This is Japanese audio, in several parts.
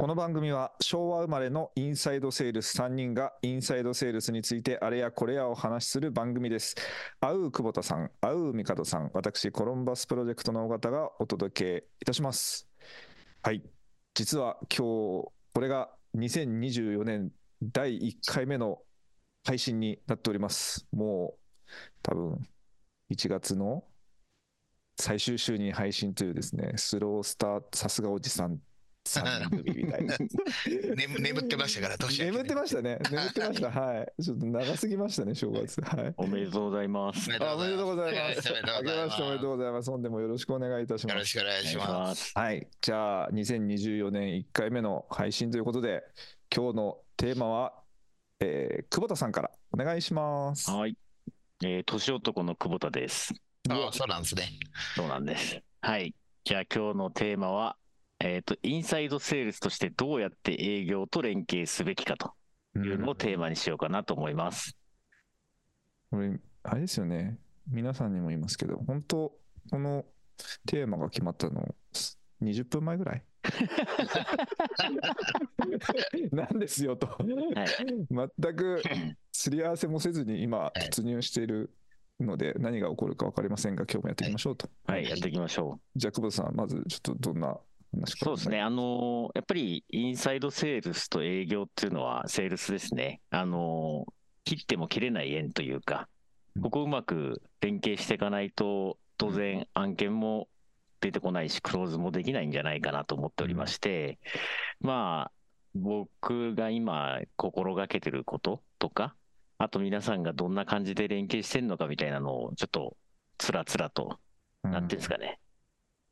この番組は昭和生まれのインサイドセールス3人がインサイドセールスについてあれやこれやを話しする番組です。あう久保田さん、あうみかどさん、私コロンバスプロジェクトの尾形がお届けいたします。はい。実は今日、これが2024年第1回目の配信になっております。もう多分1月の最終週に配信というですね、スロースター、さすがおじさん3人組みたいな。眠眠ってましたから、年明け眠ってましたね。眠ってました。はい。ちょっと長すぎましたね、正月。はい。おめでとうございます。あおめでとうございます。おめでとうあけございますましておめでとうございます。本でもよろしくお願いいたします。よろしくお願いしま。す。はい。じゃあ、2024年1回目の配信ということで、今日のテーマは、えー、久保田さんからお願いします。はい。えー、年男の久保田です。ああ、そうなんですね。そうなんです。はい。じゃあ今日のテーマは、えっ、と、インサイドセールスとしてどうやって営業と連携すべきかというのをテーマにしようかなと思います。これ、あれですよね。皆さんにも言いますけど、本当、このテーマが決まったの、20分前ぐらい？なんですよと。全くすり合わせもせずに今突入しているので何が起こるか分かりませんが今日もやっていきましょうと。はい、やっていきましょじゃあ久保田さんまずちょっとどんな。そうですね。あのーやっぱりインサイドセールスと営業っていうのはセールスですね。あのー切っても切れない縁というか、ここをうまく連携していかないと、当然案件も出てこないし、クローズもできないんじゃないかなと思っておりまして、まあ、僕が今心がけてることとか、あと皆さんがどんな感じで連携してるのかみたいなのを、ちょっとつらつらと、なんていうんですかね、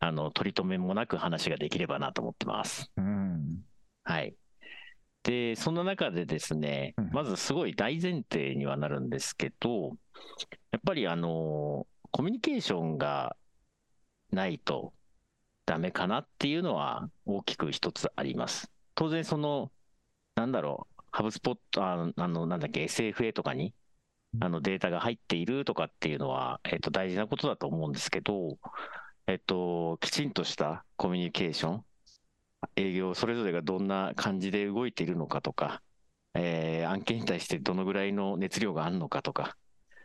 あの、取り留めもなく話ができればなと思ってます。うんはい。で、そんな中でですねうん、まずすごい大前提にはなるんですけど、やっぱりあの、コミュニケーションがないとダメかなっていうのは大きく一つあります。当然その、なんだろう、ハブスポット、ああの、なんだっけ、SFA とかに、あのデータが入っているとかっていうのは、えっと、大事なことだと思うんですけど、えっと、きちんとしたコミュニケーション、営業それぞれがどんな感じで動いているのかとか、えー案件に対してどのぐらいの熱量があるのかとか、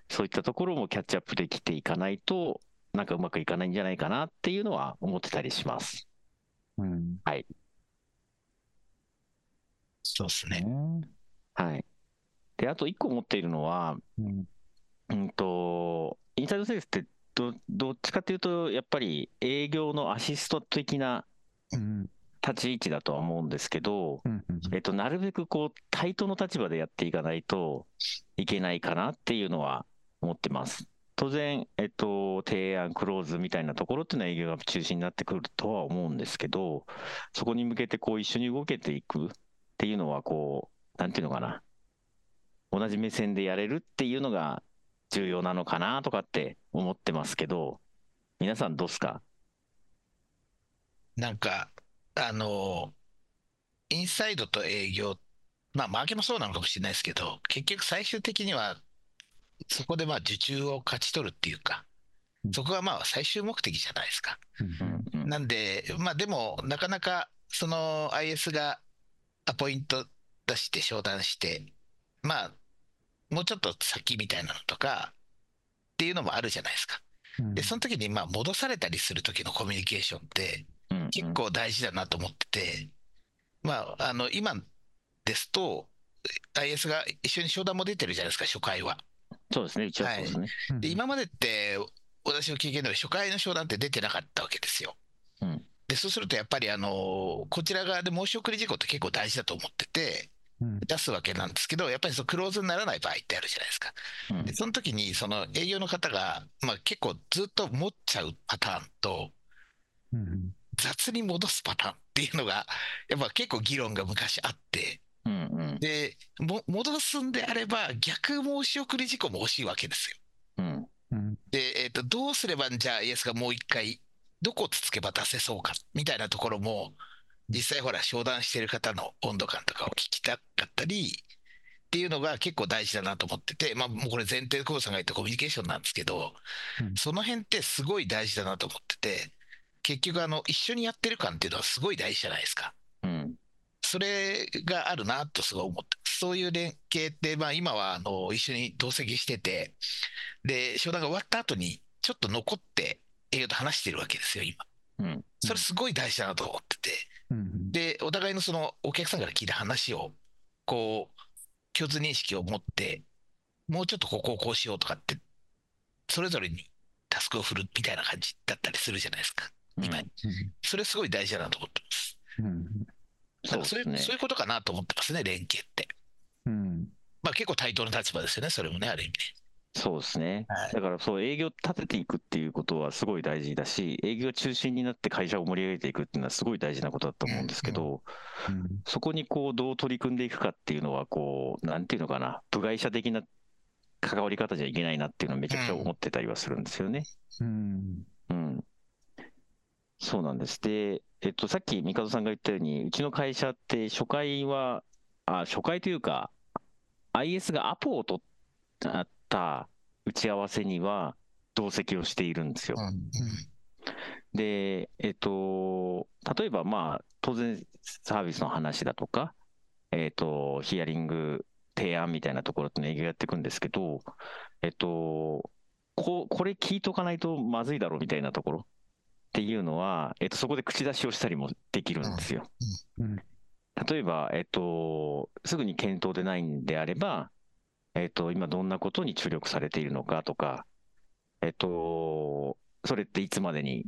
そういったところもキャッチアップできていかないと、なんかうまくいかないんじゃないかなっていうのは思ってたりします。うんそうですね。ねはい。で、あと一個思っているのは、うんうんと、インサイドセールスってど、どっちかっていうと、やっぱり営業のアシスト的なうん立ち位置だとは思うんですけど、うんうんえっと、なるべくこう、対等の立場でやっていかないといけないかなっていうのは思ってます。当然、えっと、提案、クローズみたいなところっていうのは営業が中心になってくるとは思うんですけど、そこに向けてこう一緒に動けていくっていうのは、こう、なんていうのかな。同じ目線でやれるっていうのが重要なのかなとかって思ってますけど、皆さんどうっすか？なんか、あの、インサイドと営業、まあ、マーケもそうなのかもしれないですけど、結局最終的には、そこでまあ受注を勝ち取るっていうかう、ん。そこがまあ最終目的じゃないですか。うんうんなんで、まあでも、なかなかその IS がアポイント出して商談して、まあ、もうちょっと先みたいなのとか、っていうのもあるじゃないですか。うんで、その時にまあ戻されたりする時のコミュニケーションってうん結構大事だなと思ってて、まあ、あの、今ですと、IS が一緒に商談も出てるじゃないですか、初回は。そうですね、うちはそうですね。で、今までって、私の経験では初回の商談って出てなかったわけですよ。うんで、そうするとやっぱりあの、こちら側で申し送り事項って結構大事だと思ってて、うん出すわけなんですけど、やっぱりそのクローズにならない場合ってあるじゃないですか。うん。で、その時にその営業の方が、まあ結構ずっと持っちゃうパターンと、うん雑に戻すパターンっていうのが、やっぱ結構議論が昔あって、うんうん。で、も戻すんであれば逆申し送り事項も惜しいわけですよ。うん。うん。で、えっ、と、どうすればじゃあイエスがもう一回、どこをつつけば出せそうか、みたいなところも、実際ほら、商談してる方の温度感とかを聞きたかったり、っていうのが結構大事だなと思ってて、まあ、もうこれ前提で久保さんが言ったコミュニケーションなんですけど、うんその辺ってすごい大事だなと思ってて、結局あの、一緒にやってる感っていうのはすごい大事じゃないですか。うんそれがあるなとすごい思って。そういう連携って、まあ今はあの一緒に同席してて、で、商談が終わった後にちょっと残って営業と話してるわけですよ、今。うん。それすごい大事だなと思ってて。うんで、お互いのそのお客さんから聞いた話を、こう、共通認識を持って、もうちょっとここをこうしようとかって、それぞれにタスクを振るみたいな感じだったりするじゃないですか。今、うんそれすごい大事だなと思ってます。うんそうそうね。そういうことかなと思ってますね、連携って。うんまあ結構対等な立場ですよね、それもね、ある意味そうですね。はいだからそう、営業立てていくっていうことはすごい大事だし、営業が中心になって会社を盛り上げていくっていうのはすごい大事なことだと思うんですけど、そこにこう、どう取り組んでいくかっていうのは、こう、なんていうのかな、部外者的な関わり方じゃいけないなっていうのはめちゃくちゃ思ってたりはするんですよね。うんうん。そうなんです。で、えっと、さっき帝さんが言ったように、うちの会社って初回は、あ、初回というか、IS がアポを取った打ち合わせには同席をしているんですよ。で、えっと、例えばまあ、当然サービスの話だとか、えっと、ヒアリング、提案みたいなところっての営業やっていくんですけど、えっと、ここれ聞いとかないとまずいだろうみたいなところっていうのは、えっと、そこで口出しをしたりもできるんですよ。うん例えば、えっと、すぐに検討でないんであれば、えっと、今どんなことに注力されているのかとか、えっと、それっていつまでに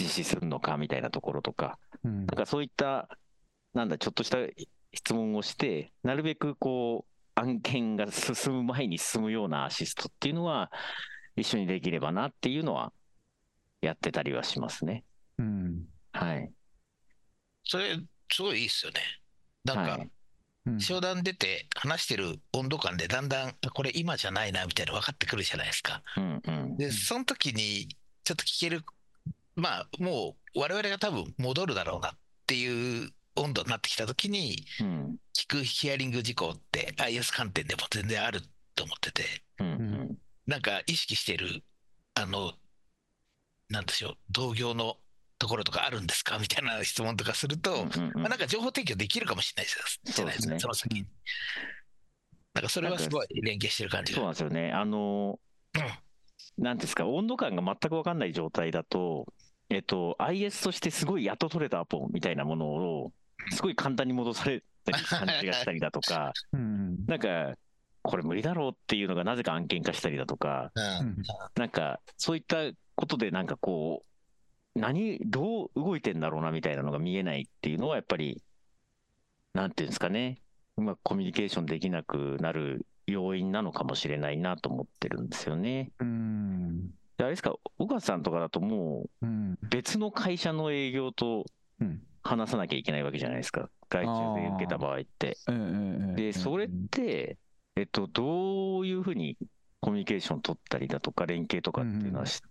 実施するのかみたいなところとか、うんなんかそういった、なんだ、ちょっとした質問をして、なるべくこう、案件が進む前に進むようなアシストっていうのは、一緒にできればなっていうのは、やってたりはしますね。うんはい。それ、すごいいいですよね。なんか、はいうん商談出て話してる温度感でだんだん、これ今じゃないなみたいなの分かってくるじゃないですか。うんうん。で、その時にちょっと聞ける、まあ、もう我々が多分戻るだろうなっていう温度になってきた時に、うん聞くヒアリング事項って IS 観点でも全然あると思ってて、うんうんなんか意識してる、あの、なんでしょう、同業のところとかあるんですか？みたいな質問とかすると、うんうんうん。まあ、なんか情報提供できるかもしれないです。じゃないですか、そうですね。その先に。なんかそれはすごい連携してる感じそうが。なんですよね。あの、なんですか、温度感が全く分かんない状態だと、えっと、IS としてすごいやっと取れたアポみたいなものを、すごい簡単に戻されたり、感じがしたりだとか、うんなんか、これ無理だろうっていうのがなぜか案件化したりだとか、うん。うんなんか、そういったことで、なんかこう、何、どう動いてんだろうなみたいなのが見えないっていうのは、やっぱり、なんていうんですかね、うまくコミュニケーションできなくなる要因なのかもしれないなと思ってるんですよね。うん。であれですか、岡さんとかだともう別の会社の営業とうん。話さなきゃいけないわけじゃないですか、外注で受けた場合って。で、それって、えっと、どういうふうにコミュニケーション取ったりだとか、連携とかっていうのはし,、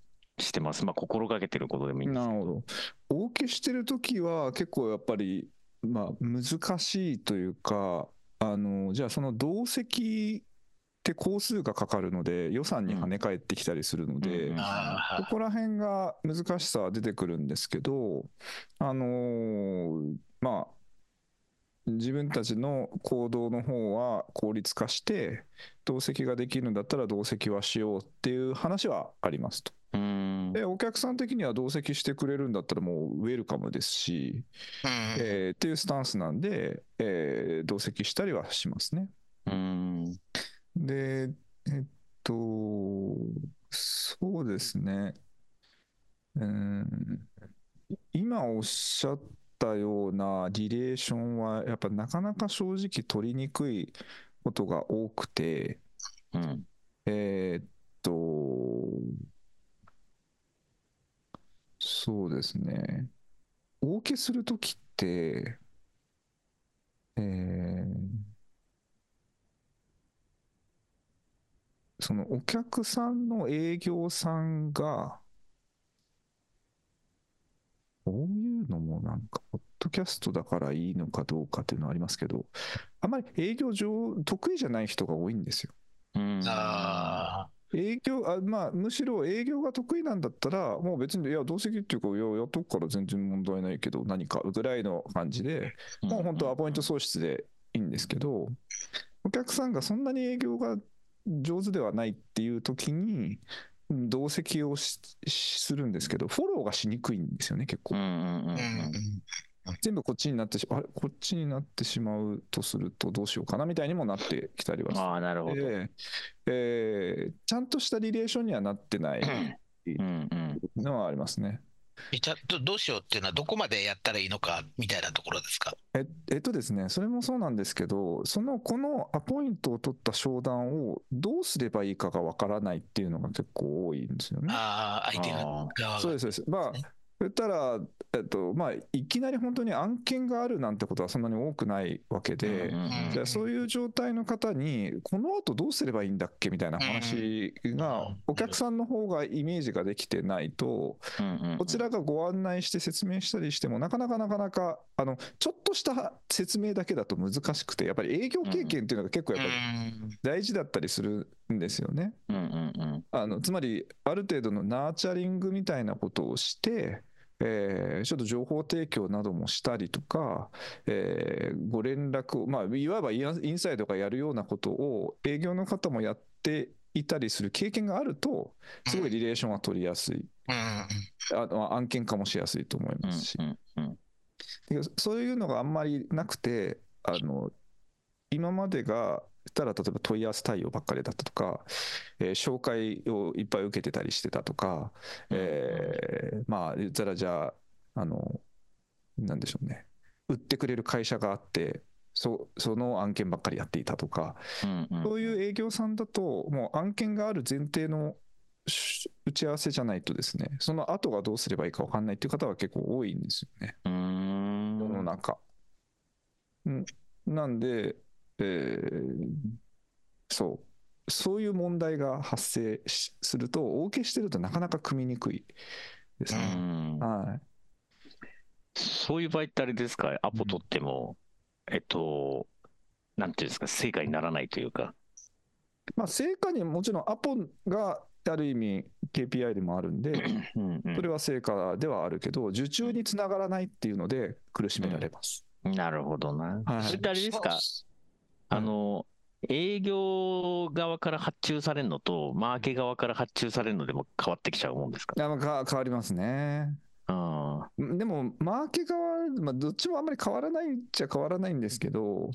してます。まあ、心がけてることでもいいんですけど。なるほど。お受けしてる時は結構やっぱり、まあ、難しいというか、あのじゃあその同席って工数がかかるので予算に跳ね返ってきたりするので、うんここら辺が難しさは出てくるんですけど、あのーまあ、自分たちの行動の方は効率化して、同席ができるんだったら同席はしようっていう話はありますと。で、お客さん的には同席してくれるんだったらもうウェルカムですし、えーっていうスタンスなんで、えー同席したりはしますね。で、えっと、そうですね。うん、今おっしゃったようなリレーションは、やっぱなかなか正直取りにくいことが多くて、うん。えーっと、そうですね。お受けするときって、えーそのお客さんの営業さんが、こういうのもなんか、ポッドキャストだからいいのかどうかっていうのはありますけど、あまり営業上得意じゃない人が多いんですよ。うん。あ営業あ、まあ、むしろ営業が得意なんだったら、もう別に、いや、同席っていうか、いや、やっとくから全然問題ないけど、何かぐらいの感じで、もう本当、アポイント創出でいいんですけど、お客さんがそんなに営業が上手ではないっていう時に、同席をしするんですけど、フォローがしにくいんですよね、結構。うんうんうんうん。うん全部こっちになってしあれ？こっちになってしまうとするとどうしようかなみたいにもなってきたりはああ、なるほど。して、えーちゃんとしたリレーションにはなってないのはありますね。えちゃんとどうしようっていうのは、どこまでやったらいいのかみたいなところですか？ええっとですね、それもそうなんですけど、そのこのアポイントを取った商談をどうすればいいかがわからないっていうのが結構多いんですよね。ああ、相手が。そうです、そうです。まあ、言ったら、えっと、まあ、いきなり本当に案件があるなんてことはそんなに多くないわけで、そういう状態の方に、この後どうすればいいんだっけみたいな話がうん、お客さんの方がイメージができてないと、こちらがご案内して説明したりしても、なかなかなかなか、あの、ちょっとした説明だけだと難しくて、やっぱり営業経験っていうのが結構やっぱりうん大事だったりするんですよね。あのつまり、ある程度のナーチャリングみたいなことをして、えーちょっと情報提供などもしたりとか、えーご連絡を、まあ、いわばインサイドがやるようなことを営業の方もやっていたりする経験があると、すごいリレーションは取りやすい、うん。あまあ案件化もしやすいと思いうんますし、うんうん。でそういうのがあんまりなくて、あの今までが、たら例えば問い合わせ対応ばっかりだったとか、えー紹介をいっぱい受けてたりしてたとか、えーまあ言ったらじゃあ、あの、なんでしょうね、売ってくれる会社があって、そその案件ばっかりやっていたとか、うんうん。そういう営業さんだと、もう案件がある前提のし打ち合わせじゃないとですね、その後がどうすればいいか分かんないっていう方は結構多いんですよね。世の中。ん。なんで、えーそう、そういう問題が発生しすると、お受けしてるとなかなか組みにくいですうね。んはい。そういう場合ってあれですか、アポ取っても、えっと、なんていうんですか、成果にならないというか。まあ、成果にもちろんアポがある意味 KPI でもあるんで、うんうんそれは成果ではあるけど、受注につながらないっていうので苦しめられます。なるほどな。はいそれってあれですか、あの、営業側から発注されるのと、マーケ側から発注されるのでも変わってきちゃうもんですか？あまあか変わりますね。うんでも、マーケ側、まあ、どっちもあんまり変わらないっちゃ変わらないんですけど、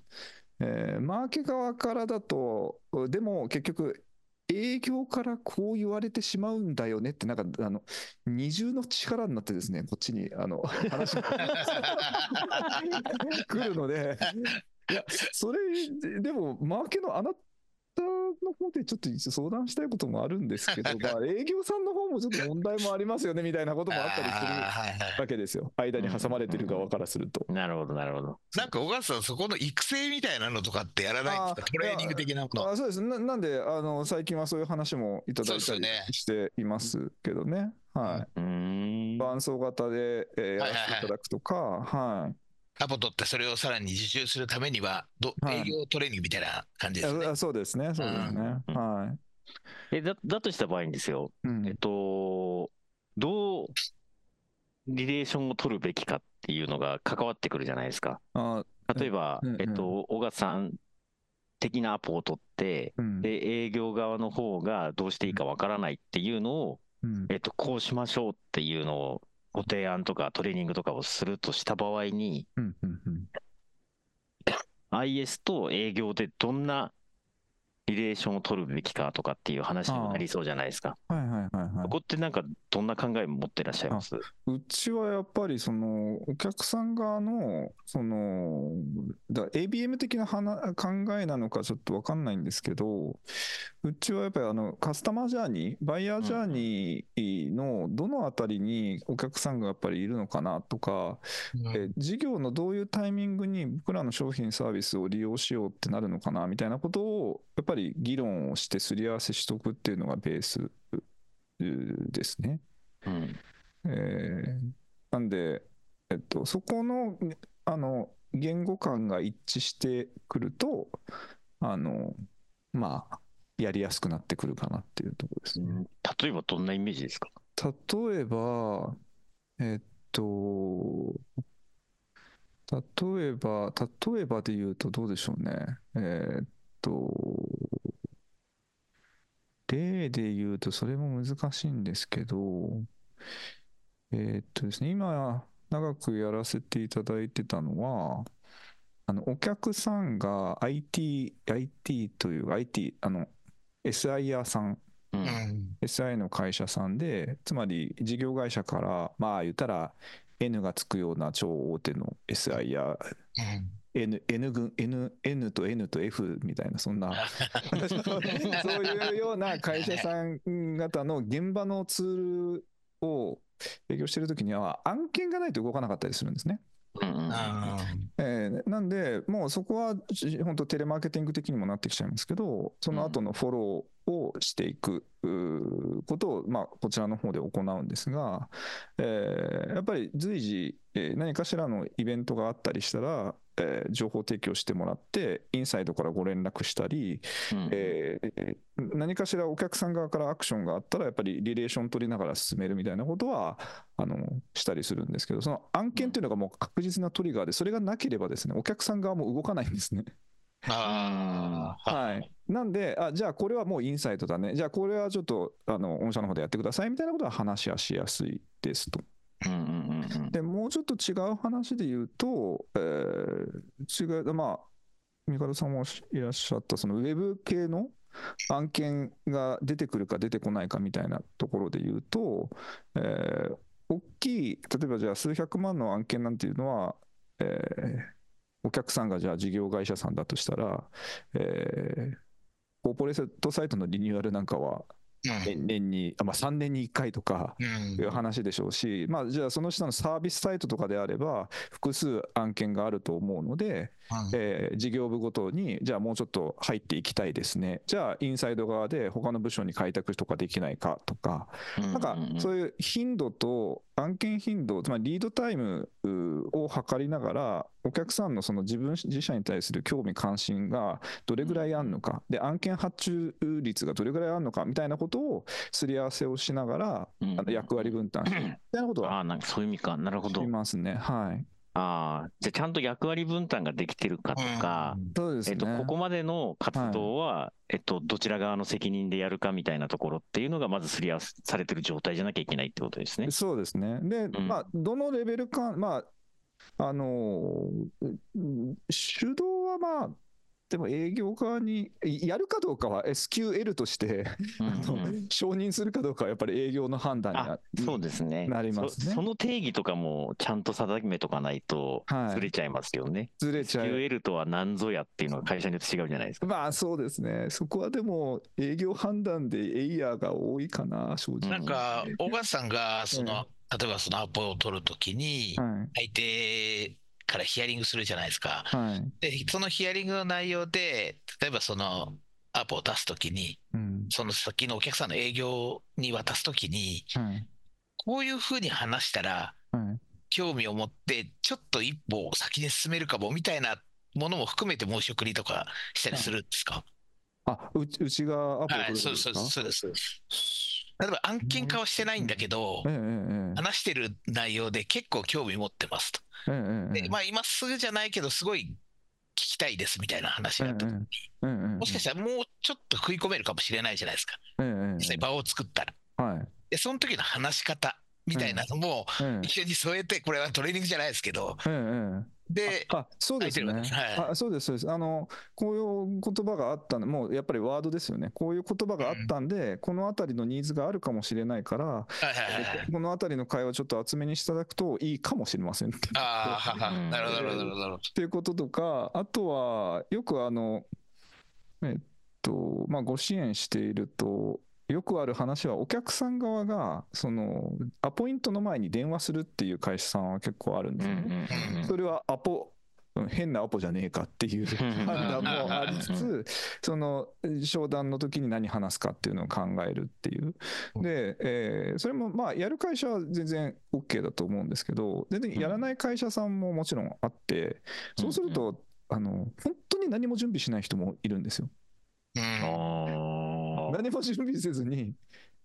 えーマーケ側からだと、でも結局、営業からこう言われてしまうんだよねって、なんか、あの、二重の力になってですね、こっちに、あの、話が 来るので、いや、それ、でも、マーケのあなたの方でちょっと相談したいこともあるんですけど、まあ、営業さんの方もちょっと問題もありますよね、みたいなこともあったりするわけですよ。間に挟まれてる側からすると。なるほど、なるほど。なんか小川さん、そこの育成みたいなのとかってやらないんですか？トレーニング的なもの。あそうですな。なんで、あの、最近はそういう話もいただいたりしていますけどね。はい。伴奏型で、えーやらせていただくとか、はい。アポ取ってそれをさらに受注するためには、どはい営業トレーニングみたいな感じですね。ああそうですね、そうですね。うんはえだだとした場合にですよ、い。うんえっと、どうリレーションを取るべきかっていうのが関わってくるじゃないですか。あ例えば、うんうんえっと、小川さん的なアポを取って、うんで、営業側の方がどうしていいかわからないっていうのを、うんえっと、こうしましょうっていうのをご提案とかトレーニングとかをするとした場合に、IS と営業でどんなリレーションを取るべきかとかっていう話にもなりそうじゃないですか。はいはいはいはいそ。こってなんかどんな考え持ってらっしゃいます？うちはやっぱりそのお客さん側のそのだ ABM 的な話考えなのかちょっと分かんないんですけどうちはやっぱりあのカスタマージャーニーバイヤージャーニーのどのあたりにお客さんがやっぱりいるのかなとか、うんえ事業のどういうタイミングに僕らの商品サービスを利用しようってなるのかなみたいなことをやっぱり議論をしてすり合わせしとくっていうのがベースうですね。うん。えーなんで、えっと、そこのあの言語感が一致してくると、あのまあ、やりやすくなってくるかなっていうところですね。うん例えばどんなイメージですか？例えば、えっと、例えば、例えばで言うとどうでしょうね。えっと、例で言うとそれも難しいんですけど、えっとですね、今長くやらせていただいてたのは、あの、お客さんが IT、IT という IT、あの、SIR さんううんん SI の会社さんで、つまり事業会社から、まあ言ったら N がつくような超大手の SI や N, N 軍 N, N と N と F みたいな、そんな、そういうような会社さん方の現場のツールを営業してるときには、案件がないと動かなかったりするんですね。えーなんで、もうそこはじ本当テレマーケティング的にもなってきちゃいますけど、その後のフォローをしていくことを、まあ、こちらの方で行うんですが、えーやっぱり随時、えー何かしらのイベントがあったりしたら、えー情報提供してもらって、インサイドからご連絡したり、うんえー何かしらお客さん側からアクションがあったら、やっぱりリレーション取りながら進めるみたいなことはあのしたりするんですけど、その案件というのがもう確実なトリガーで、それがなければですね、お客さん側も動かないんですね。ああ、はい、なんであ、じゃあこれはもうインサイトだね、じゃあこれはちょっとあの御社の方でやってくださいみたいなことは話はしやすいですと。でもうちょっと違う話で言うと、えー違う、まあ、三方さんもいらっしゃった、そのウェブ系の案件が出てくるか出てこないかみたいなところで言うと、えー大きい、例えばじゃあ数百万の案件なんていうのは、えーお客さんがじゃあ事業会社さんだとしたら、えーコーポレートサイトのリニューアルなんかは年年に、あまあ、3年に1回とか、うん。いう話でしょうし、まあ、じゃあその下のサービスサイトとかであれば、複数案件があると思うので、えー事業部ごとに、じゃあもうちょっと入っていきたいですね。じゃあ、インサイド側で他の部署に開拓とかできないかとか、なんかそういう頻度と案件頻度、つまりリードタイムを測りながら、お客さんのその自分自社に対する興味関心がどれぐらいあるのか、で、案件発注率がどれぐらいあるのかみたいなことをすり合わせをしながら、うんあの役割分担して みたいなことはああ、なんかそういう意味か。なるほどい。ますね。はい。ああ、じゃあちゃんと役割分担ができてるかとか、そうですね。えっと、ここまでの活動は、えっと、どちら側の責任でやるかみたいなところっていうのが、まずすり合わされてる状態じゃなきゃいけないってことですね。そうですね。で、んまあ、どのレベルか、まあ、あのーうん主導はまあ、でも営業側にいやるかどうかは SQL として、うんあのうん承認するかどうかはやっぱり営業の判断にそうですね。なりますねそその定義とかもちゃんと定めとかないとはいずれちゃいますよね。ずれちゃう。SQL とは何ぞやっていうのが会社によって違うじゃないですか。まあそうですね。そこはでも営業判断でエイヤーが多いかな、正直。なんか、小川さんが、その、例えばそのアポを取るときに、はい。相手からヒアリングするじゃないですか。はい。で、そのヒアリングの内容で、例えばそのアポを出すときに、うん。その先のお客さんの営業に渡すときに、はい。こういうふうに話したら、はい。興味を持って、ちょっと一歩先に進めるかもみたいなものも含めて申し送りとかしたりするんですか、あ、うちうちがアポを取はい、るんですか？そうそうそうです。そうです例えば案件化はしてないんだけど話してる内容で結構興味持ってますと。で、まあ今すぐじゃないけど、すごい聞きたいですみたいな話があった時に、もしかしたらもうちょっと食い込めるかもしれないじゃないですか。実際場を作ったら。はい。で、その時の話し方みたいなのもええ一緒に添えて、これはトレーニングじゃないですけど、で、あそうですねはいあ。そうです、そうです。あの、こういう言葉があったの、もうやっぱりワードですよね。こういう言葉があったんで、このあたりのニーズがあるかもしれないから、はいはいはいはい。このあたりの会話をちょっと厚めにしていただくといいかもしれませんって。ああ、なるほど、なるほど、なるほど。っていうこととか、あとは、よくあの、えっと、まあ、ご支援していると、よくある話は、お客さん側が、その、アポイントの前に電話するっていう会社さんは結構あるんですよね。それはアポ、うん変なアポじゃねえかっていう 判断もありつつ、その商談の時に何話すかっていうのを考えるっていう。で、えーそれもまあやる会社は全然 OK だと思うんですけど、全然やらない会社さんももちろんあって、そうすると、あの、本当に何も準備しない人もいるんですよ。うん。あ何も準備せずに、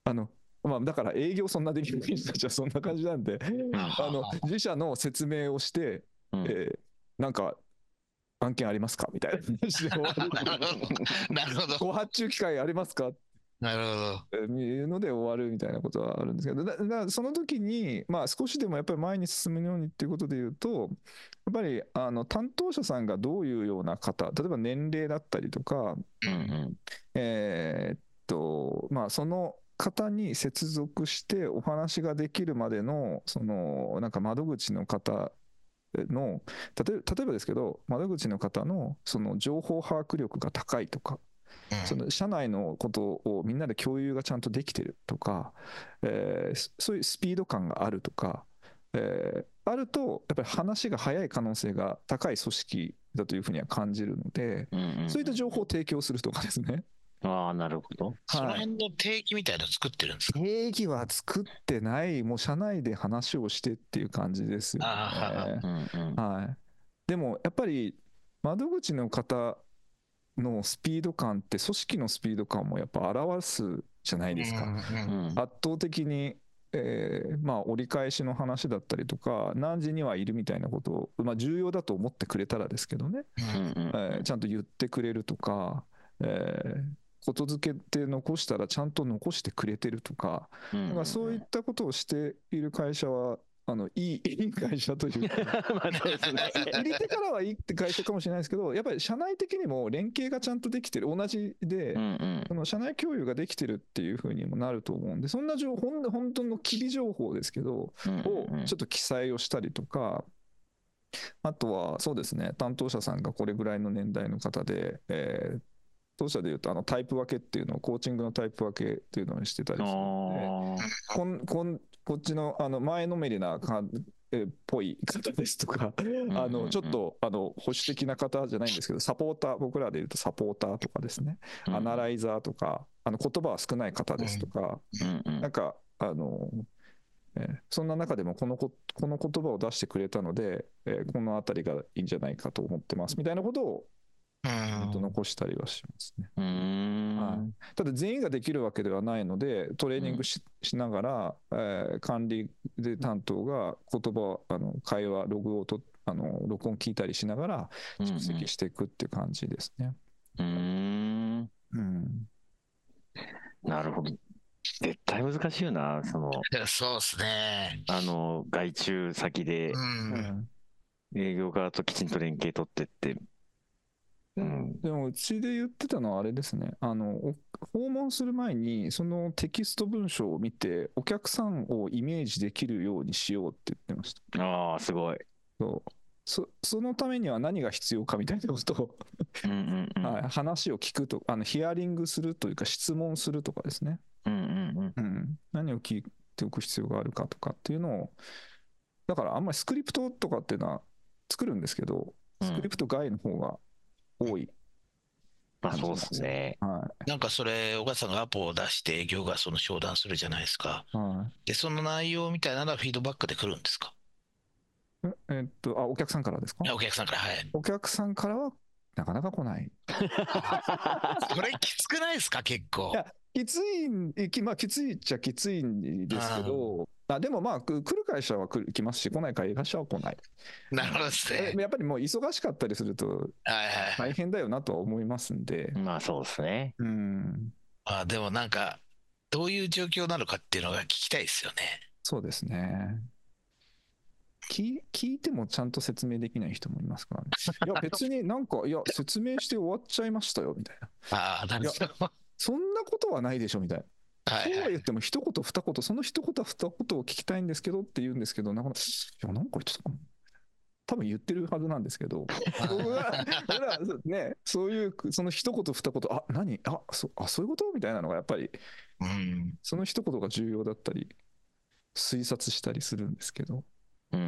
あの、まあ、だから営業そんなできない人たちはそんな感じなんで、あの自社の説明をして、うん。えーなんか案件ありますか？みたいな話で終わる。なるほど。ご発注機会ありますか？なるほど。えーいうので終わるみたいなことはあるんですけど、だだその時に、まあ、少しでもやっぱり前に進むようにっていうことで言うと、やっぱりあの担当者さんがどういうような方、例えば年齢だったりとか、うんうん。えーっと、まあ、その方に接続してお話ができるまでの、その、なんか窓口の方の、例え例えばですけど、窓口の方のその情報把握力が高いとか、うんその社内のことをみんなで共有がちゃんとできてるとか、えーそそういうスピード感があるとか、えーあると、やっぱり話が早い可能性が高い組織だというふうには感じるので、そういった情報を提供するとかですね。ああ、なるほど。その辺の定義みたいなの作ってるんですか？定義は作ってない、もう社内で話をしてっていう感じですよね。うんうん。はい、でもやっぱり窓口の方のスピード感って組織のスピード感もやっぱ表すじゃないですか。圧倒的に、えーまあ、折り返しの話だったりとか何時にはいるみたいなことを、まあ、重要だと思ってくれたらですけどね、うんうんうん。えーちゃんと言ってくれるとか、えーことづけて残したらちゃんと残してくれてるとか、うんだからそういったことをしている会社はあのいい いい会社というか。入り手からはいいって会社かもしれないですけど、やっぱり社内的にも連携がちゃんとできてる、同じで、うんうん。その社内共有ができてるっていうふうにもなると思うんで、そんな情報、ほん本当のキリ情報ですけど、をちょっと記載をしたりとか、あとはそうですね、担当者さんがこれぐらいの年代の方で、えー当社でいうとあのタイプ分けっていうのを、コーチングのタイプ分けっていうのをしてたりするので、あこんこんこっちのあの前のめりなかえっぽい方ですとか、あのちょっとあの保守的な方じゃないんですけど、サポーター、僕らで言うとサポーターとかですね、ーアナライザーとか、あの言葉は少ない方ですとか、なんか、あの、えーそんな中でもこのここの言葉を出してくれたので、えーこのあたりがいいんじゃないかと思ってますみたいなことを、うんえっと残したりはしますね。はいただ全員ができるわけではないので、トレーニングし,、しながら、えー管理で担当が言葉、あの会話、ログをとあの録音聞いたりしながら蓄積していくっていう感じですね。うんうんうん。なるほど。絶対難しいよな、その、そうですね。あの、外注先でうん。営業側ときちんと連携取ってって。うん。でもうちで言ってたのはあれですね。あの、お訪問する前に、そのテキスト文章を見て、お客さんをイメージできるようにしようって言ってました。ああ、すごい。そうそそのためには何が必要かみたいなことを、うんうんうん。はい、話を聞くとあの、ヒアリングするというか、質問するとかですね。うんうんうん、何を聞いておく必要があるかとかっていうのを、だからあんまりスクリプトとかっていうのは作るんですけど、うん。スクリプト外の方が多い。まあそうですね。はなんかそれ、小川さんがアポを出して営業がその商談するじゃないですか。い。はいで、その内容みたいなのはフィードバックで来るんですか？ええっと、あ、お客さんからですか？あお客さんから、はい。お客さんからはなかなか来ない。それきつくないですか、結構い。や、きついまあ、きついっちゃきついんですけど、あでもまあ、く来る会社は来る来ますし、来ない会社は来ない。なるほどですえね。やっぱりもう忙しかったりするとはいはいはい。大変だよなとは思いますんで、まあそうですね。うん、まあでもなんか、どういう状況なのかっていうのが聞きたいですよね。そうですね。聞聞いてもちゃんと説明できない人もいますからね。いや、別になんか、いや、説明して終わっちゃいましたよ、みたいな。ああ、なるほど。はそんなことはないでしょ、みたいな。そういは。はい言っても、一言、二言、その一言、二言を聞きたいんですけどって言うんですけど、なかなか、いや、なんか言ってたかな。多分言ってるはずなんですけど、僕はね、そういう、その一言、二言、あ、何？あそあ、そういうこと？みたいなのが、やっぱり、うん。その一言が重要だったり、推察したりするんですけど、うん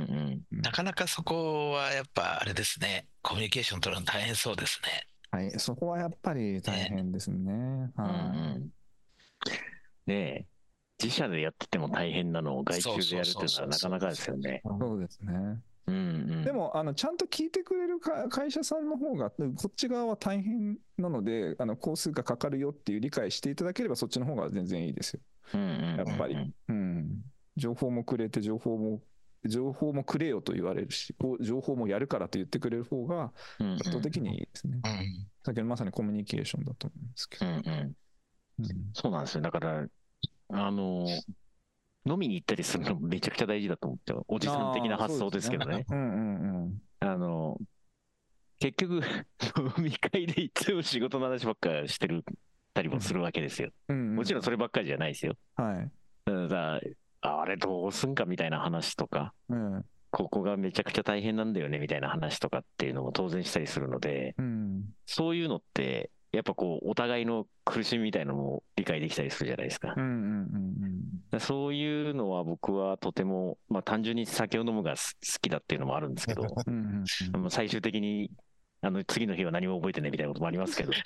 うん。なかなかそこはやっぱあれですね。コミュニケーション取るの大変そうですね。はい、そこはやっぱり大変ですね。うんうはい。ん。ねえ、自社でやってても大変なのを外注でやるっていうのはなかなかですよね。そうですね。うんうん。で、もあのちゃんと聞いてくれるか会社さんの方がこっち側は大変なのであの工数がかかるよっていう理解していただければそっちの方が全然いいですよ。うんうんうんうんやっぱりうん、情報もくれて情報も情報もくれよと言われるしこう情報もやるからと言ってくれる方が圧倒的にいいですね。うん。さっきのまさにコミュニケーションだと思うんですけど。うんうん。うんそうなんですよ。だから、あの、飲みに行ったりするのめちゃくちゃ大事だと思って、おじさん的な発想ですけどね。うんうんうんあの、結局、飲み会でいつも仕事の話ばっかしてるたりもするわけですよ。うんうん。もちろんそればっかりじゃないですよ。はい。だからああれどうすんかみたいな話とか、うんここがめちゃくちゃ大変なんだよねみたいな話とかっていうのも当然したりするので、うんそういうのって、やっぱこう、お互いの苦しみみたいなのも理解できたりするじゃないですかう。んうんうんだからそういうのは僕はとても、まあ単純に酒を飲むがす好きだっていうのもあるんですけど、うんうんうんまあ最終的に、あの、次の日は何も覚えてないみたいなこともありますけど、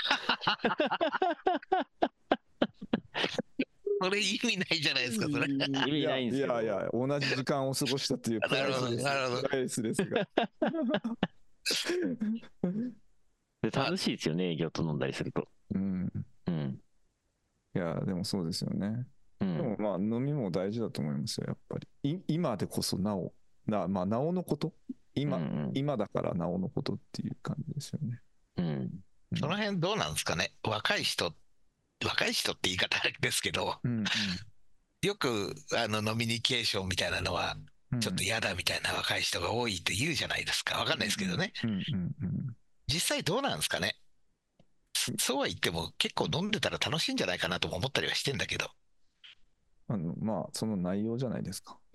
それ意味ないじゃないですか、それ。意味ないんですよ。いやいや同じ時間を過ごしたっていうプライスです。なるほどなるほどプライスですが。で楽しいですよね、営業と飲んだりすると。うん、うん。いや、でもそうですよね。うでもん。まあ、飲みも大事だと思いますよ、やっぱり。い今でこそなお、なまあ、なおのこと？今、うん今だからなおのことっていう感じですよね。うん。うんその辺どうなんですかね？若い人、若い人って言い方ですけど、うんよくあのノミニケーションみたいなのは、うんちょっと嫌だみたいな若い人が多いって言うじゃないですか。わかんないですけどね。うんうんうん実際どうなんですかね？そうは言っても結構飲んでたら楽しいんじゃないかなとも思ったりはしてんだけど。あのまあ、その内容じゃないですか。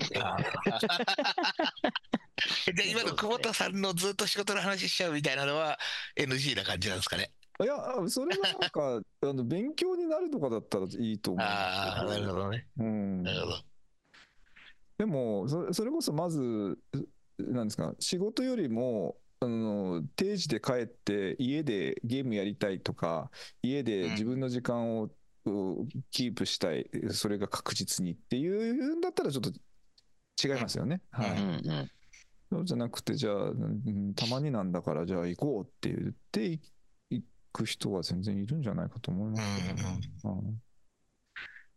で今の久保田さんのずっと仕事の話しちゃうみたいなのは NG な感じなんですかね？いや、それはなんか、あの勉強になるとかだったらいいと思うああ、なるほどね。うんなるほど。でもそれそれこそまずなんですか？仕事よりもあの定時で帰って家でゲームやりたいとか家で自分の時間を、うキープしたいそれが確実にっていうんだったらちょっと違いますよね。はうんい、うん。そうじゃなくてじゃあ、うんたまになんだからじゃあ行こうって言ってい行く人は全然いるんじゃないかと思いますけどね。うん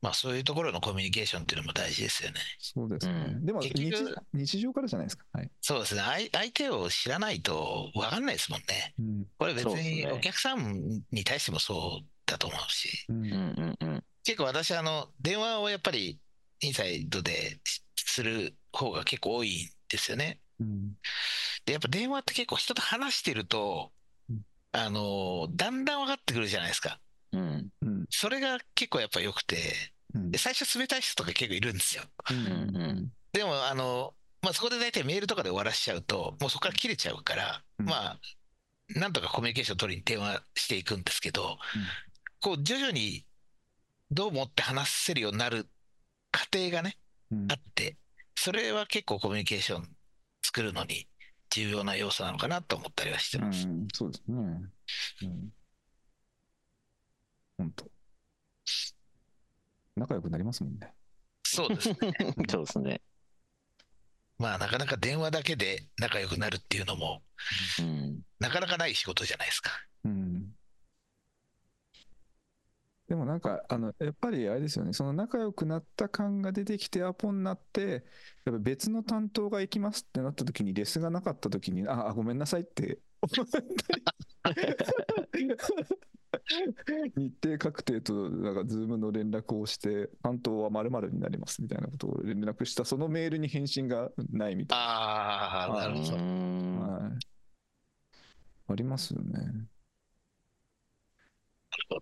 まあそういうところのコミュニケーションっていうのも大事ですよね。そうですね。うんでも日結局日常からじゃないですか。はい。そうですね。相相手を知らないと分かんないですもんね。うんこれ別にお客さんに対してもそうだと思うし。うんうんうんうん。結構私、あの、電話をやっぱりインサイドでする方が結構多いんですよね。うんで、やっぱ電話って結構人と話してるとうん、あの、だんだん分かってくるじゃないですか。うんうんそれが結構やっぱ良くて、うんで最初冷たい人とか結構いるんですよ。うんうんでも、あの、まあ、そこで大体メールとかで終わらしちゃうと、もうそこから切れちゃうから、うんまあ、なんとかコミュニケーション取りに電話していくんですけど、こう、徐々にどう思って話せるようになる過程がね、うんあって、それは結構コミュニケーション作るのに重要な要素なのかなと思ったりはしてます。うん、そうですね。うん。本当。仲良くなりますもんね。そうですね。そうですね。まあ、なかなか電話だけで仲良くなるっていうのも、うん。なかなかない仕事じゃないですか。うん。でもなんか、あの、やっぱりあれですよね、その仲良くなった感が出てきてアポになって、やっぱ別の担当が行きますってなった時に、レスがなかった時に、あ、あごめんなさいって 日程確定と、なんか、ズームの連絡をして、担当は〇〇になりますみたいなことを連絡した、そのメールに返信がないみたいああ、なるほど。はい。ありますよね。なるほど。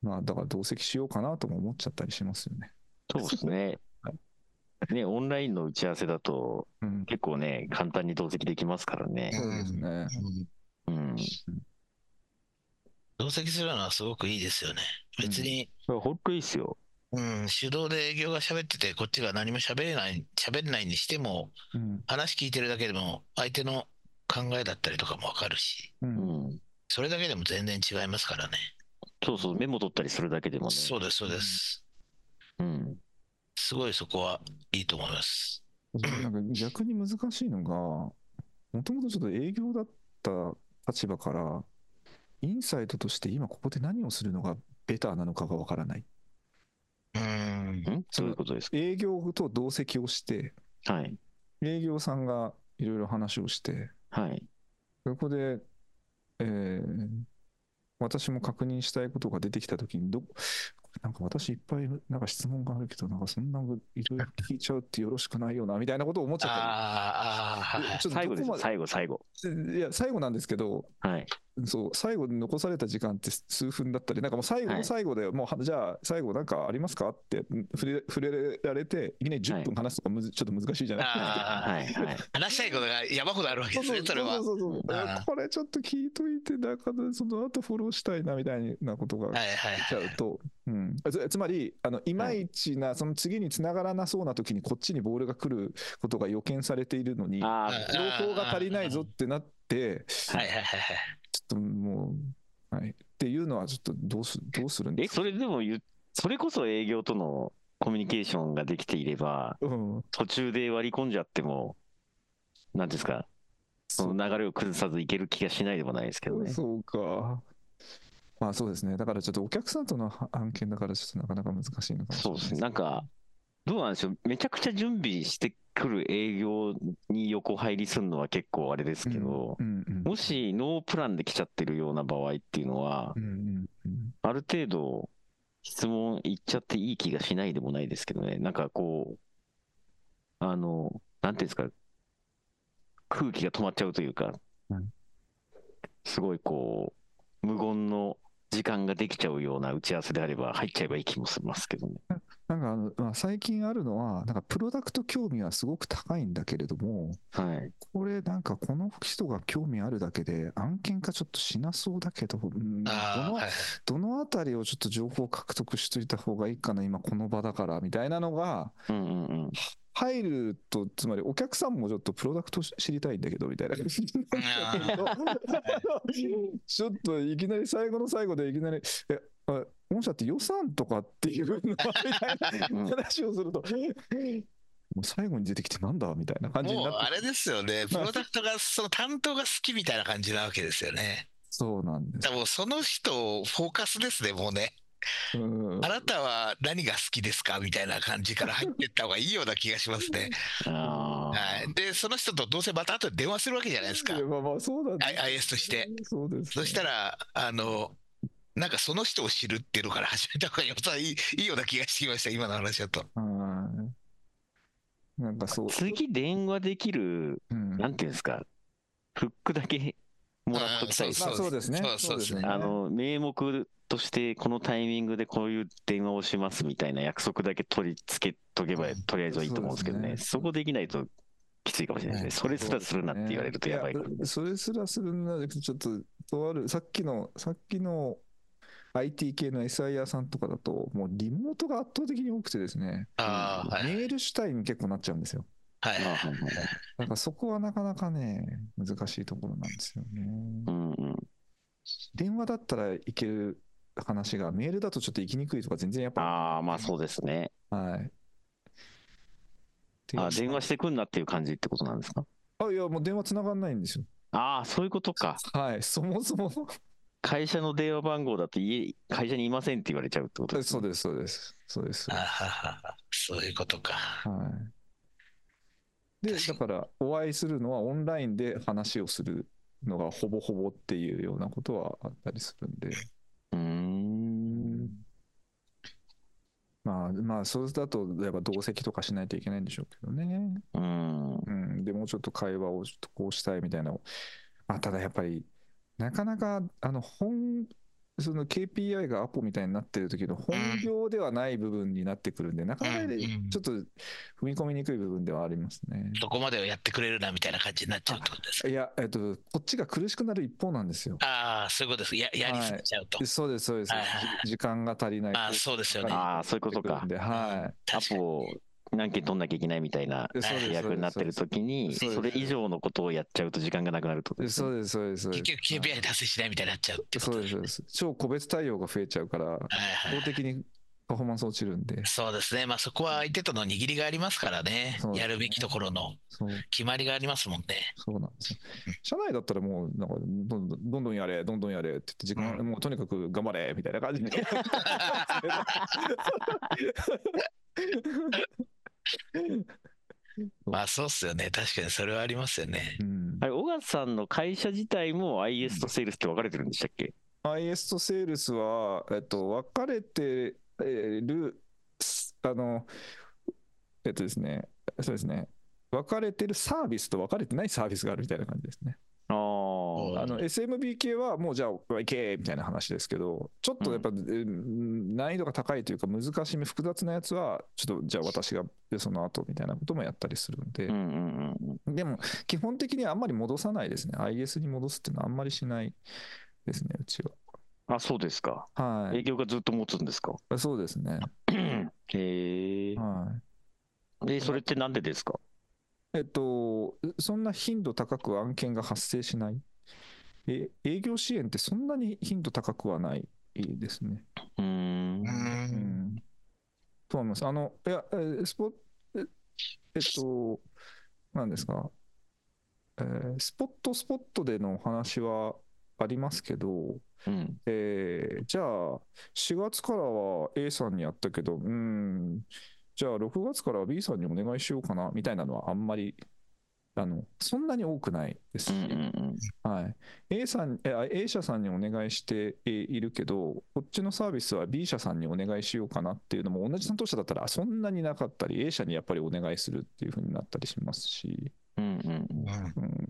まあ、だから同席しようかなとも思っちゃったりしますよね。そうですねは。ね、オンラインの打ち合わせだと、うん。結構ね、簡単に同席できますからね。そうですね。うんうん。同席するのはすごくいいですよね。別に、本当いいっすよ。うん、手動で営業が喋ってて、こっちが何も喋れない、喋れないにしても、うん。話聞いてるだけでも、相手の考えだったりとかもわかるし、う。うんん。それだけでも全然違いますからね。そうそう、メモ取ったりするだけでもね。そうです、そうです。うん。すごいそこはいいと思います。なんか逆に難しいのが、もともとちょっと営業だった立場から、インサイトとして今ここで何をするのがベターなのかがわからない。うーん。ん？どういうことですか？営業と同席をして、はい。営業さんがいろいろ話をして、はい。そこで、えー私も確認したいことが出てきたときにど、なんか私いっぱいなんか質問があるけど、なんかそんないろいろ聞いちゃうってよろしくないよな、みたいなことを思っちゃっあーあー、はいはい。たり。ちょっと最後です最後、最後。いや、最後なんですけど、はい。そう、最後に残された時間って数分だったり、なんかもう最後のはい最後でもうは、じゃあ最後なんかありますか？って触れ触れられて、いきなり10分話すとかむず、ちょっと難しいじゃない？ですか。はい。はい。話したいことが山ほどあるわけですね、それはそう。そうそうこれちょっと聞いといて、なんかその後フォローしたいなみたいなことがはいはいちゃうと、うん、つつまり、あのいまいちな、その次に繋がらなそうな時にこっちにボールが来ることが予見されているのに、情報が足りないぞってなって、はいはいはいはい。ともう、はい、っていうのはちょっとどうすどうするんえ、ですか？それでも言う、それこそ営業とのコミュニケーションができていれば、うん、途中で割り込んじゃっても、なんですか、その流れを崩さずいける気がしないでもないですけどね。そうか。まあそうですね。だからちょっとお客さんとの案件だからちょっとなかなか難しいのかもしれないそうですね。なんか、どうなんでしょう。めちゃくちゃ準備してくる営業に横入りするのは結構あれですけど、うんうんもしノープランで来ちゃってるような場合っていうのはう、んうんうんある程度質問いっちゃっていい気がしないでもないですけどね。なんかこう、あの、なんていうんですか、空気が止まっちゃうというかうん、すごいこう、無言の時間ができちゃうような打ち合わせであれば入っちゃえばいい気もしますけどね。なんかあの、まあ、最近あるのは、なんかプロダクト興味はすごく高いんだけれども、はい。これなんかこの人が興味あるだけで案件化ちょっとしなそうだけど、うんどのはいはい。どのあたりをちょっと情報獲得しといた方がいいかな、今この場だからみたいなのがうんうんうん。入ると、つまりお客さんもちょっとプロダクト知りたいんだけどみたいな感じになっちゃうとちょっといきなり最後の最後でいきなり、え、あ御社って予算とかっていうの話をすると、もう最後に出てきてなんだみたいな感じになってもうあれですよね、プロダクトが、その担当が好きみたいな感じなわけですよね。そうなんです。もうその人、フォーカスですね、もうね。うんあなたは何が好きですかみたいな感じから入っていった方がいいような気がしますね。はい。で、その人とどうせまた後で電話するわけじゃないですか。まあまあそうなんです I- IS として。そうですね、そしたら、あの、なんかその人を知るっていうのから始めた方がやっぱいい いいような気がしてきました、今の話だと。はい。なんかそう。次電話できる、うんなんていうんですか、フックだけもらっときたいですまあそうですね。そうそうですねあの、名目として、このタイミングでこういう電話をしますみたいな約束だけ取り付けとけば、とりあえずはいいと思うんですけどね、そねそこできないときついかもしれないですね。それすらするなって言われるとやばいから。やそれすらするなら、ちょっと、とある、さっきの、さっきの IT 系の SIR さんとかだと、もうリモートが圧倒的に多くてですね、ああ、はい。メール主体に結構なっちゃうんですよ。はい。あはいはいはいだからそこはなかなかね、難しいところなんですよね。うんうん。電話だったらいける話が、メールだとちょっと行きにくいとか全然やっぱ、ああ、まあそうですね。はい。あ電話してくんなっていう感じってことなんですか？あ、いや、もう電話つながんないんですよ。ああ、そういうことか。はい、そもそも。会社の電話番号だと家、会社にいませんって言われちゃうってことですね。そうです、そうです。そうです。あはははそういうことか。はい。で、だから、お会いするのはオンラインで話をするのがほぼほぼっていうようなことはあったりするんで。うーん。まあ、まあ、そうだと、やっぱ同席とかしないといけないんでしょうけどね。うん。うん。でもうちょっと会話をちょっとこうしたいみたいなのを。まあ、ただやっぱり、なかなか、あの、本、その KPI がアポみたいになってる時の本業ではない部分になってくるんで、なかなかちょっと踏み込みにくい部分ではありますね。そこまではやってくれるなみたいな感じになっちゃうってことですか？いや、えっと、こっちが苦しくなる一方なんですよ。ああ、そういうことです。ややりすぎちゃうと。そうです、そうです時間が足りない。ああ、そうですよね。ああ、そういうことか。で、はア確かに。ポを何件取んなきゃいけないみたいな役になってる時に、それ以上のことをやっちゃうと時間がなくなるってことそうです、そうです。結局 KPI 達成しないみたいになっちゃうってことそうです、そうです。超個別対応が増えちゃうから、はいはい法的にパフォーマンス落ちるんで、そうですね。まあそこは相手との握りがありますからねねやるべきところの決まりがありますもんね。そうなんですよ。社内だったらもう、なんか、どんどん、どんどんやれ、どんどんやれって言って、時間、うんもうとにかく頑張れ、みたいな感じで。まあそうっすよね。確かにそれはありますよね。うんあれ、小川さんの会社自体も IS とセールスって分かれてるんでしたっけ？IS とセールスは、えっと、分かれてる、すあの、えっとですね、そうですね、分かれてるサービスと分かれてないサービスがあるみたいな感じですね。あの SMB 系はもうじゃあ行けみたいな話ですけど、ちょっとやっぱ、うん難易度が高いというか難しめ、複雑なやつは、ちょっとじゃあ私がでその後みたいなこともやったりするんでうん、うんうんでも基本的にはあんまり戻さないですね。IS に戻すっていうのはあんまりしないですね、うちは。うん。あ、そうですか。はい。営業がずっと持つんですか？そうですね。へえ。はい。で、それってなんでですか？えっと、そんな頻度高く案件が発生しない。え営業支援ってそんなに頻度高くはないですね。うーんう。。うんん。と思います。あの、いや、えスポええっと、何ですか、えースポットスポットでの話はありますけど、うん。えーじゃあ、4月からは A さんにやったけど、うーん、じゃあ6月からは B さんにお願いしようかなみたいなのはあんまり、あの、そんなに多くないですはい。A さん、えあ A 社さんにお願いしてえいるけど、こっちのサービスは B 社さんにお願いしようかなっていうのも同じ担当者だったらそんなになかったり、A 社にやっぱりお願いするっていう風になったりしますし、うん。うん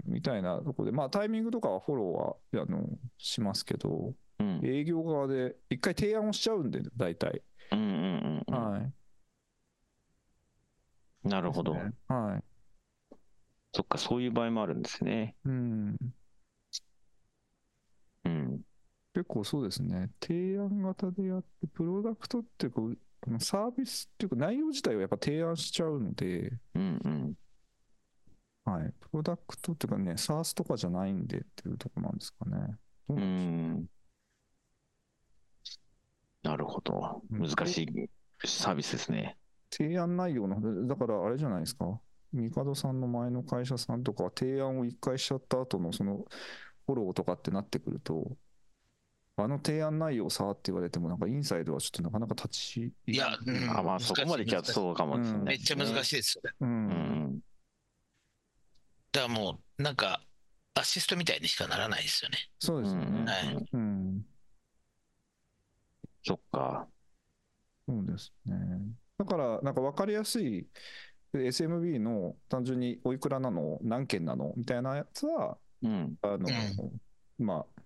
みたいなところで、まあタイミングとかはフォローはあのしますけど、うん。営業側で一回提案をしちゃうんで、大体。うんうんうんうん。はい。なるほど。ねはい。そっか、そういう場合もあるんですね。うん。うん。結構そうですね。提案型でやって、プロダクトっていうか、サービスっていうか内容自体をやっぱ提案しちゃうので、うんうん。はい。プロダクトっていうかね、SARS とかじゃないんでっていうところなんですかね。どううなんん。なるほど。うん難しいサービスですね。提案内容の、だからあれじゃないですか。帝さんの前の会社さんとかは提案を一回しちゃった後のそのフォローとかってなってくると、あの提案内容さって言われても、なんかインサイドはちょっとなかなか立ちいや、うんあ、まあそこまでいっちゃそうかもですね。うんめっちゃ難しいですよね。う。うんん。だからもう、なんか、アシストみたいにしかならないですよね。そうですよね。はいうん。そっか。そうですね。だから、なんか分かりやすい SMB の単純においくらなの、何件なのみたいなやつは、うん。あの、まあ、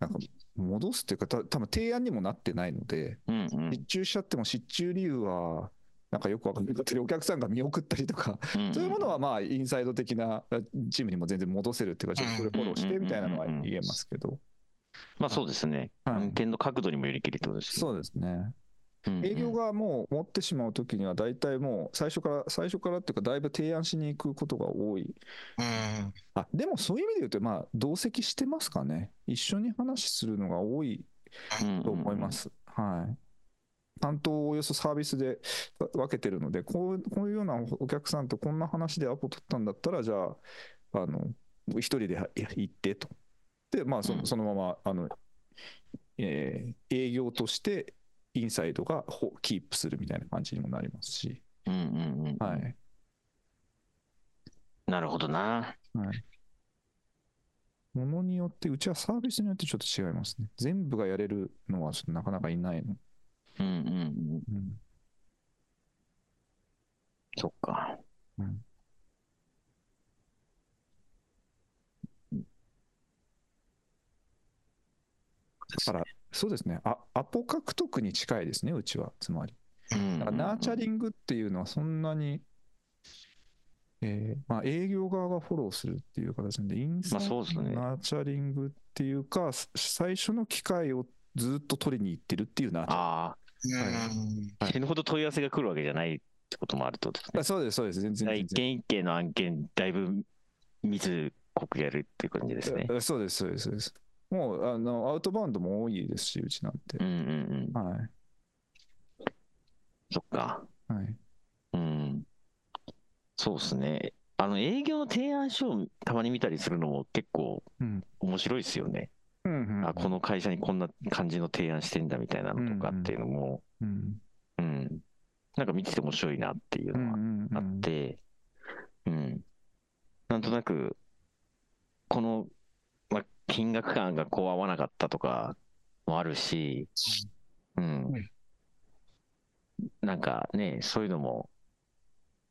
なんか戻すっていうか、た多分提案にもなってないので、うんうん失注しちゃっても失注理由は、なんかよくわかんないことでお客さんが見送ったりとか、うん。そういうものはまあインサイド的なチームにも全然戻せるっていうか、ちょっとそれフォローしてみたいなのは言えますけど、まあそうですね。はい案件の角度にもよりきりってことですね。そうですね。うん営業がもう持ってしまうときには、大体もう最初から、最初からっていうか、だいぶ提案しに行くことが多い。うん。あでもそういう意味で言うと、まあ、同席してますかね。一緒に話するのが多いうんと思いま。す。はい。担当をおよそサービスで分けてるので、こうこういうようなお客さんとこんな話でアポ取ったんだったら、じゃあ、あの一人で行ってと。で、まあそ、うんそのままあの、えー営業としてインサイドがほキープするみたいな感じにもなりますし、うんうんうん。はい。なるほどな。はいものによって、うちはサービスによってちょっと違いますね。全部がやれるのはちょっとなかなかいないの。うんうんうん。うんそっか。うんだから、そうですね。あアポ獲得に近いですね、うちは。つまり。うんだからナーチャリングっていうのはそんなに、えーまあ、営業側がフォローするっていう形なんで、インサイまあそうですねナーチャリングっていうか、す最初の機会をずっと取りに行ってるっていうナーチャあうんあ、はい死ぬほど問い合わせが来るわけじゃないってこともあるとねあ。そうです、そうです、全然。一全然件一件の案件、だいぶ水濃くやるっていう感じですね。あそうです、そうです、そうです。もうあのアウトバウンドも多いですし、うちなんてうん。うんうん。はい。そっか。はい。うん。そうですね。あの、営業の提案書をたまに見たりするのも結構うん面白いですよね。うんうんあ、この会社にこんな感じの提案してんだみたいなのとかっていうのも、うんうん。なんか見てて面白いなっていううんのはあって、うん。なんとなく、この、まあ、金額感がこう合わなかったとかもあるし、うん。なんかね、そういうのも、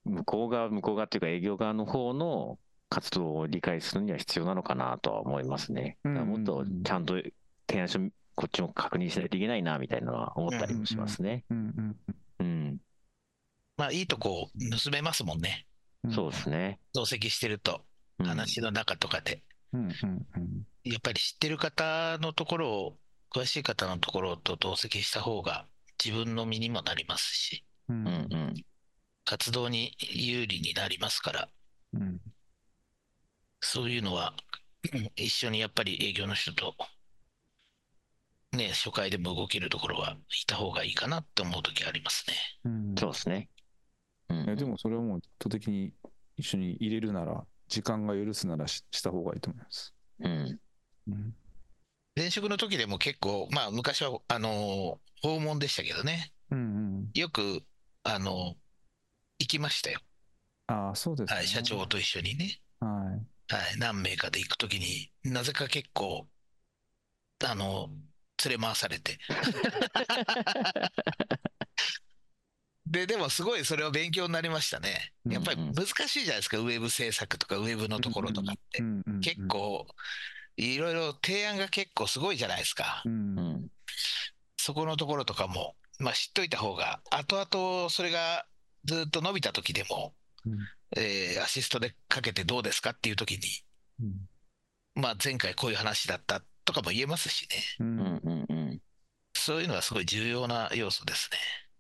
向こう側、向こう側っていうか営業側の方の活動を理解するには必要なのかなとは思いますね。だからもっとちゃんと提案書、こっちも確認しないといけないな、みたいなのは思ったりもしますね。うん。まあいいとこを盗めますもんね。うんそうですね。同席してると、うん話の中とかで。うんうんうんやっぱり知ってる方のところを、詳しい方のところと同席した方が自分の身にもなりますし、うんうんうん。活動に有利になりますから、うんそういうのは、う ん一緒にやっぱり営業の人と、ね、初回でも動けるところはいた方がいいかなって思うときありますね。うんそうですね。うんでもそれはもう意図的に一緒に入れるなら時間が許すならしした方がいいと思います。うん。うん前職の時でも結構、まあ昔は、あの、訪問でしたけどね、うんよく、あの、行きましたよ。ああそうですね。はい、社長と一緒にね。はい。はい、何名かで行くときになぜか結構、あの、連れ回されて。で、でもすごいそれは勉強になりましたね。やっぱり難しいじゃないですか、ウェブ制作とかウェブのところとかって。うんうんうん結構、いろいろ提案が結構すごいじゃないですかう。んうん。そこのところとかも、まあ知っといた方が、後々それがずっと伸びた時でも、うんえーアシストでかけてどうですかっていう時に、うんまあ前回こういう話だったとかも言えますしね。ううんんうんうん。そういうのはすごい重要な要素ですね。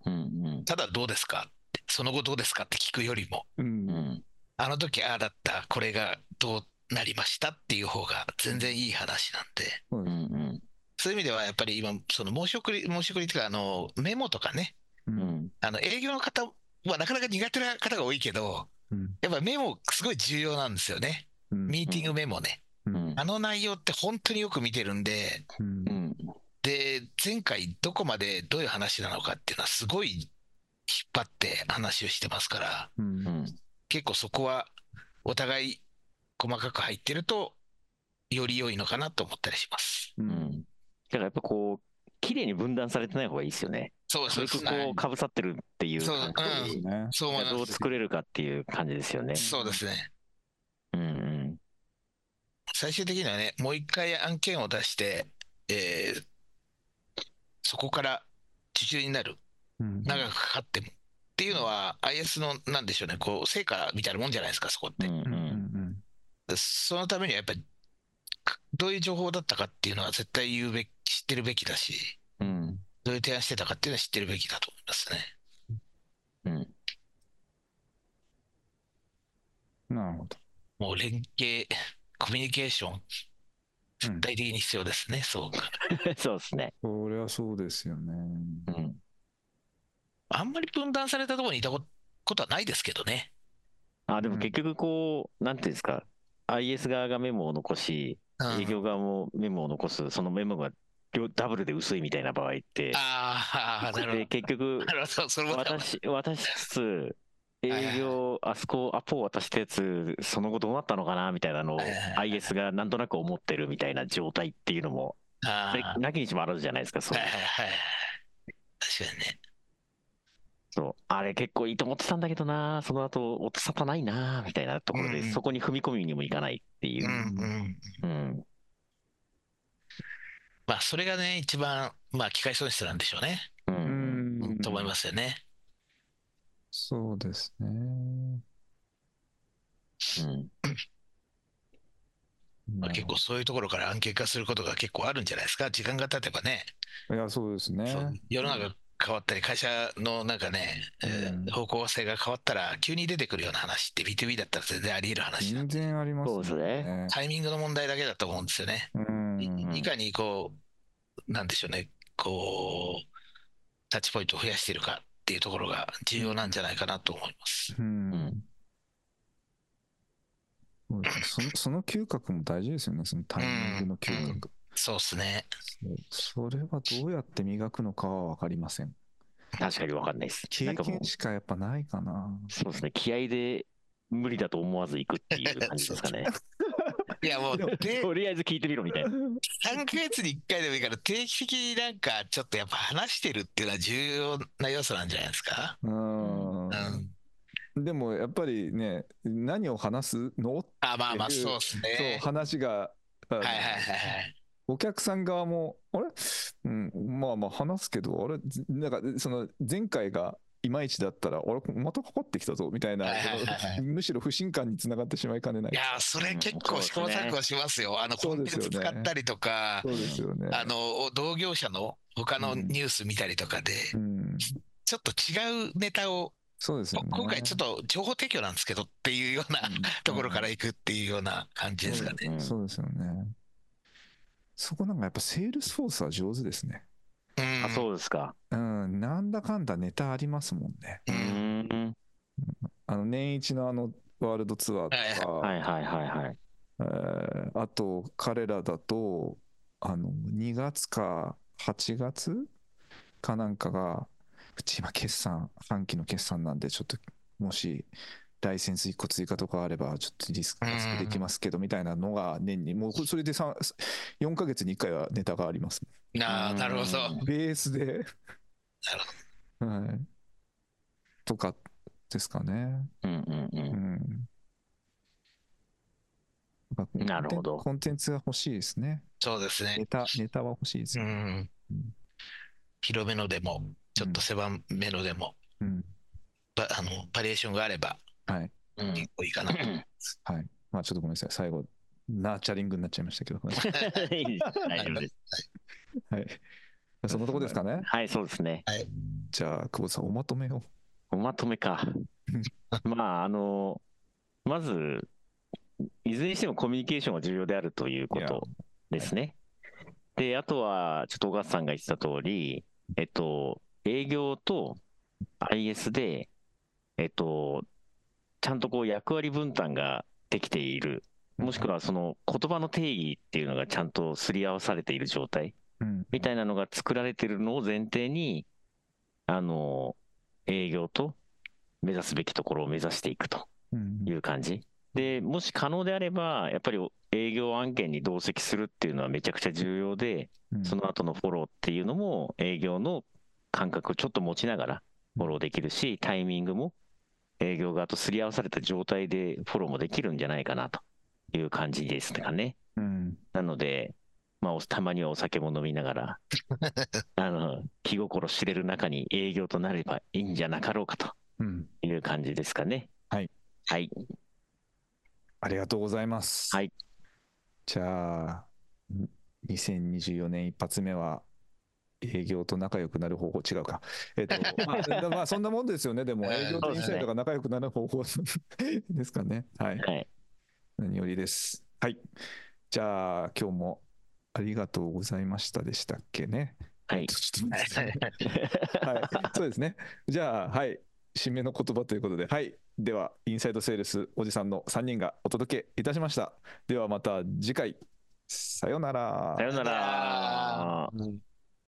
うんうん。ただどうですか？って、その後どうですか？って聞くよりも、うんうん。あの時ああだった、これがどうなりましたっていう方が全然いい話なんで、そうんうん。そういう意味ではやっぱり今、その申し送り、申し送りっていうか、あの、メモとかね、ううんん。あの、営業の方はなかなか苦手な方が多いけど、うんやっぱメモすごい重要なんですよね。うんミーティングメモね。うんあの内容って本当によく見てるんで、うんうん。で、前回どこまでどういう話なのかっていうのはすごい引っ張って話をしてますから、うんうん。結構そこはお互い細かく入ってると、より良いのかなと思ったりします。ううんん。だからやっぱこう、綺麗に分断されてない方がいいですよね。そうそうそう。こう、かぶさってるっていうそう感覚うんねそう。どう作れるかっていう感じですよね。そうですね。うんうん。最終的にはね、もう一回案件を出して、えーそこから受注になる。うん長くかかっても。っていうのは IS の、なんでしょうね、こう、成果みたいなもんじゃないですか、そこって。そのためにはやっぱり、かどういう情報だったかっていうのは絶対言うべき、知ってるべきだし、うん。どういう提案してたかっていうのは知ってるべきだと思いますね。うん。なるほど。もう連携、コミュニケーション、絶対的に必要ですね、そうか。そうですね。そりゃそうですよね。うん。あんまり分断されたところにいたこことはないですけどね。あ、でも結局こう、なんていうんですか、IS 側がメモを残し、うん営業側もメモを残す、そのメモが両ダブルで薄いみたいな場合って、ああ、なるほで結局ど。なるほど、それも渡し、渡しつつ、営業、あそこ、アポを渡したやつ、その後どうなったのかなみたいなのを IS がなんとなく思ってるみたいな状態っていうのも、なきにしもあらずじゃないですか、そうはいはいはい。確かにね。そうあれ結構いいと思ってたんだけどな、その後音沙汰ないな、みたいなところで、うんそこに踏み込みにもいかないっていうう。んうん。うん。まあ、それがね、一番、まあ、機械損失なんでしょうね。う。うんんと思いますよね。そうですね。うん。まあ、結構そういうところから案件化することが結構あるんじゃないですか。時間が経てばね、いや、そうですね。世の中変わったり、会社のなんかね、えーうん方向性が変わったら、急に出てくるような話って B2B だったら全然あり得る話なんで全然ありますそうですね。タイミングの問題だけだと思うんですよね。うん。いいかにこう、なんでしょうね、こう、タッチポイントを増やしているかっっていうところが重要なんじゃないかなと思います。うんんその その嗅覚も大事ですよね、そのタイミングの嗅覚。そうですね。それはどうやって磨くのかは分かりません。確かに分かんないです。な経んかもう験しかやっぱないかな。そうですね、気合で無理だと思わず行くっていう感じですかね。いや もう、でとりあえず聞いてみろみたいな。3ヶ月に1回でもいいから定期的になんかちょっとやっぱ話してるっていうのは重要な要素なんじゃないですか？うんうん。でもやっぱりね、何を話すのあ、まあまあそうですそうね。話が、はいはいはいはい。お客さん側も、あれ、うん、まあまあ話すけど、あれ、ずなんかその前回がいまいちだったら、あれ、またかかってきたぞみたいな、むしろ不信感につながってしまいかねないい。やー、それ結構試行錯誤しますよ。あの、コンテンツ使ったりとか、そうですよね。あの、同業者の他のニュース見たりとかで、うん、ちょっと違うネタを、そうですよね。今回ちょっと情報提供なんですけどっていうようなところから行くっていうような感じですかね。うんそうですよね。そこなんかやっぱセールスフォースは上手ですね。うんあ、そうですか。うん、なんだかんだネタありますもんね。ううん。あの年一のあのワールドツアーとか、はいはいはいはい。えーあと彼らだとあの2月か8月かなんかがうち今決算半期の決算なんでちょっともしライセンス1個追加とかあればちょっとリスクできますけどみたいなのが年にもうそれでさ4ヶ月に1回はネタがありますああ、なるほど。うん。ベースで。なるはい。とかですかね。うんうんう。うん。んやっぱなるほど。コンテンツが欲しいですね。そうですね。ネ。タネタは欲しいですうよ、ん。うん。広めのでも、ちょっと狭めのでも、うん。ばあのバリエーションがあればはいうん結構いいかなと。はい。まあちょっとごめんなさい。最後、ナーチャリングになっちゃいましたけど。大丈夫です。はい。そんなとこですかね。はい、そうですね。じゃあ、久保田さん、おまとめを。おまとめか。まあ、あの、まず、いずれにしてもコミュニケーションが重要であるということですね。で、あとは、ちょっと小笠さんが言ってた通り、えっと、営業と IS で、えっと、ちゃんとこう役割分担ができている、もしくはその言葉の定義っていうのがちゃんとすり合わされている状態うん。みたいなのが作られてるのを前提に、あの、営業と目指すべきところを目指していくとうんいう感じ。で、もし可能であれば、やっぱり営業案件に同席するっていうのはめちゃくちゃ重要で、うんその後のフォローっていうのも営業の感覚をちょっと持ちながらフォローできるし、タイミングも営業側とすり合わされた状態でフォローもできるんじゃないかなという感じですかね。うん。なので、まあ、おたまにはお酒も飲みながら、あの、気心知れる中に営業となればいいんじゃなかろうかとうん。いう感じですかね。はい。はい。ありがとうございます。はい。じゃあ、2024年一発目は、営業と仲良くなる方法違うか。えっと、まあ、まあ、そんなもんですよね。でも、営業とインサイドが仲良くなる方法 ですかね。はい。はい。何よりです。はい。じゃあ、今日もありがとうございましたでしたっけね。はい。ちょっと待ってください はい、そうですね。じゃあ、はい、締めの言葉ということで、はい、では、インサイドセールスおじさんの3人がお届けいたしました。ではまた次回、さようならさよなら。うん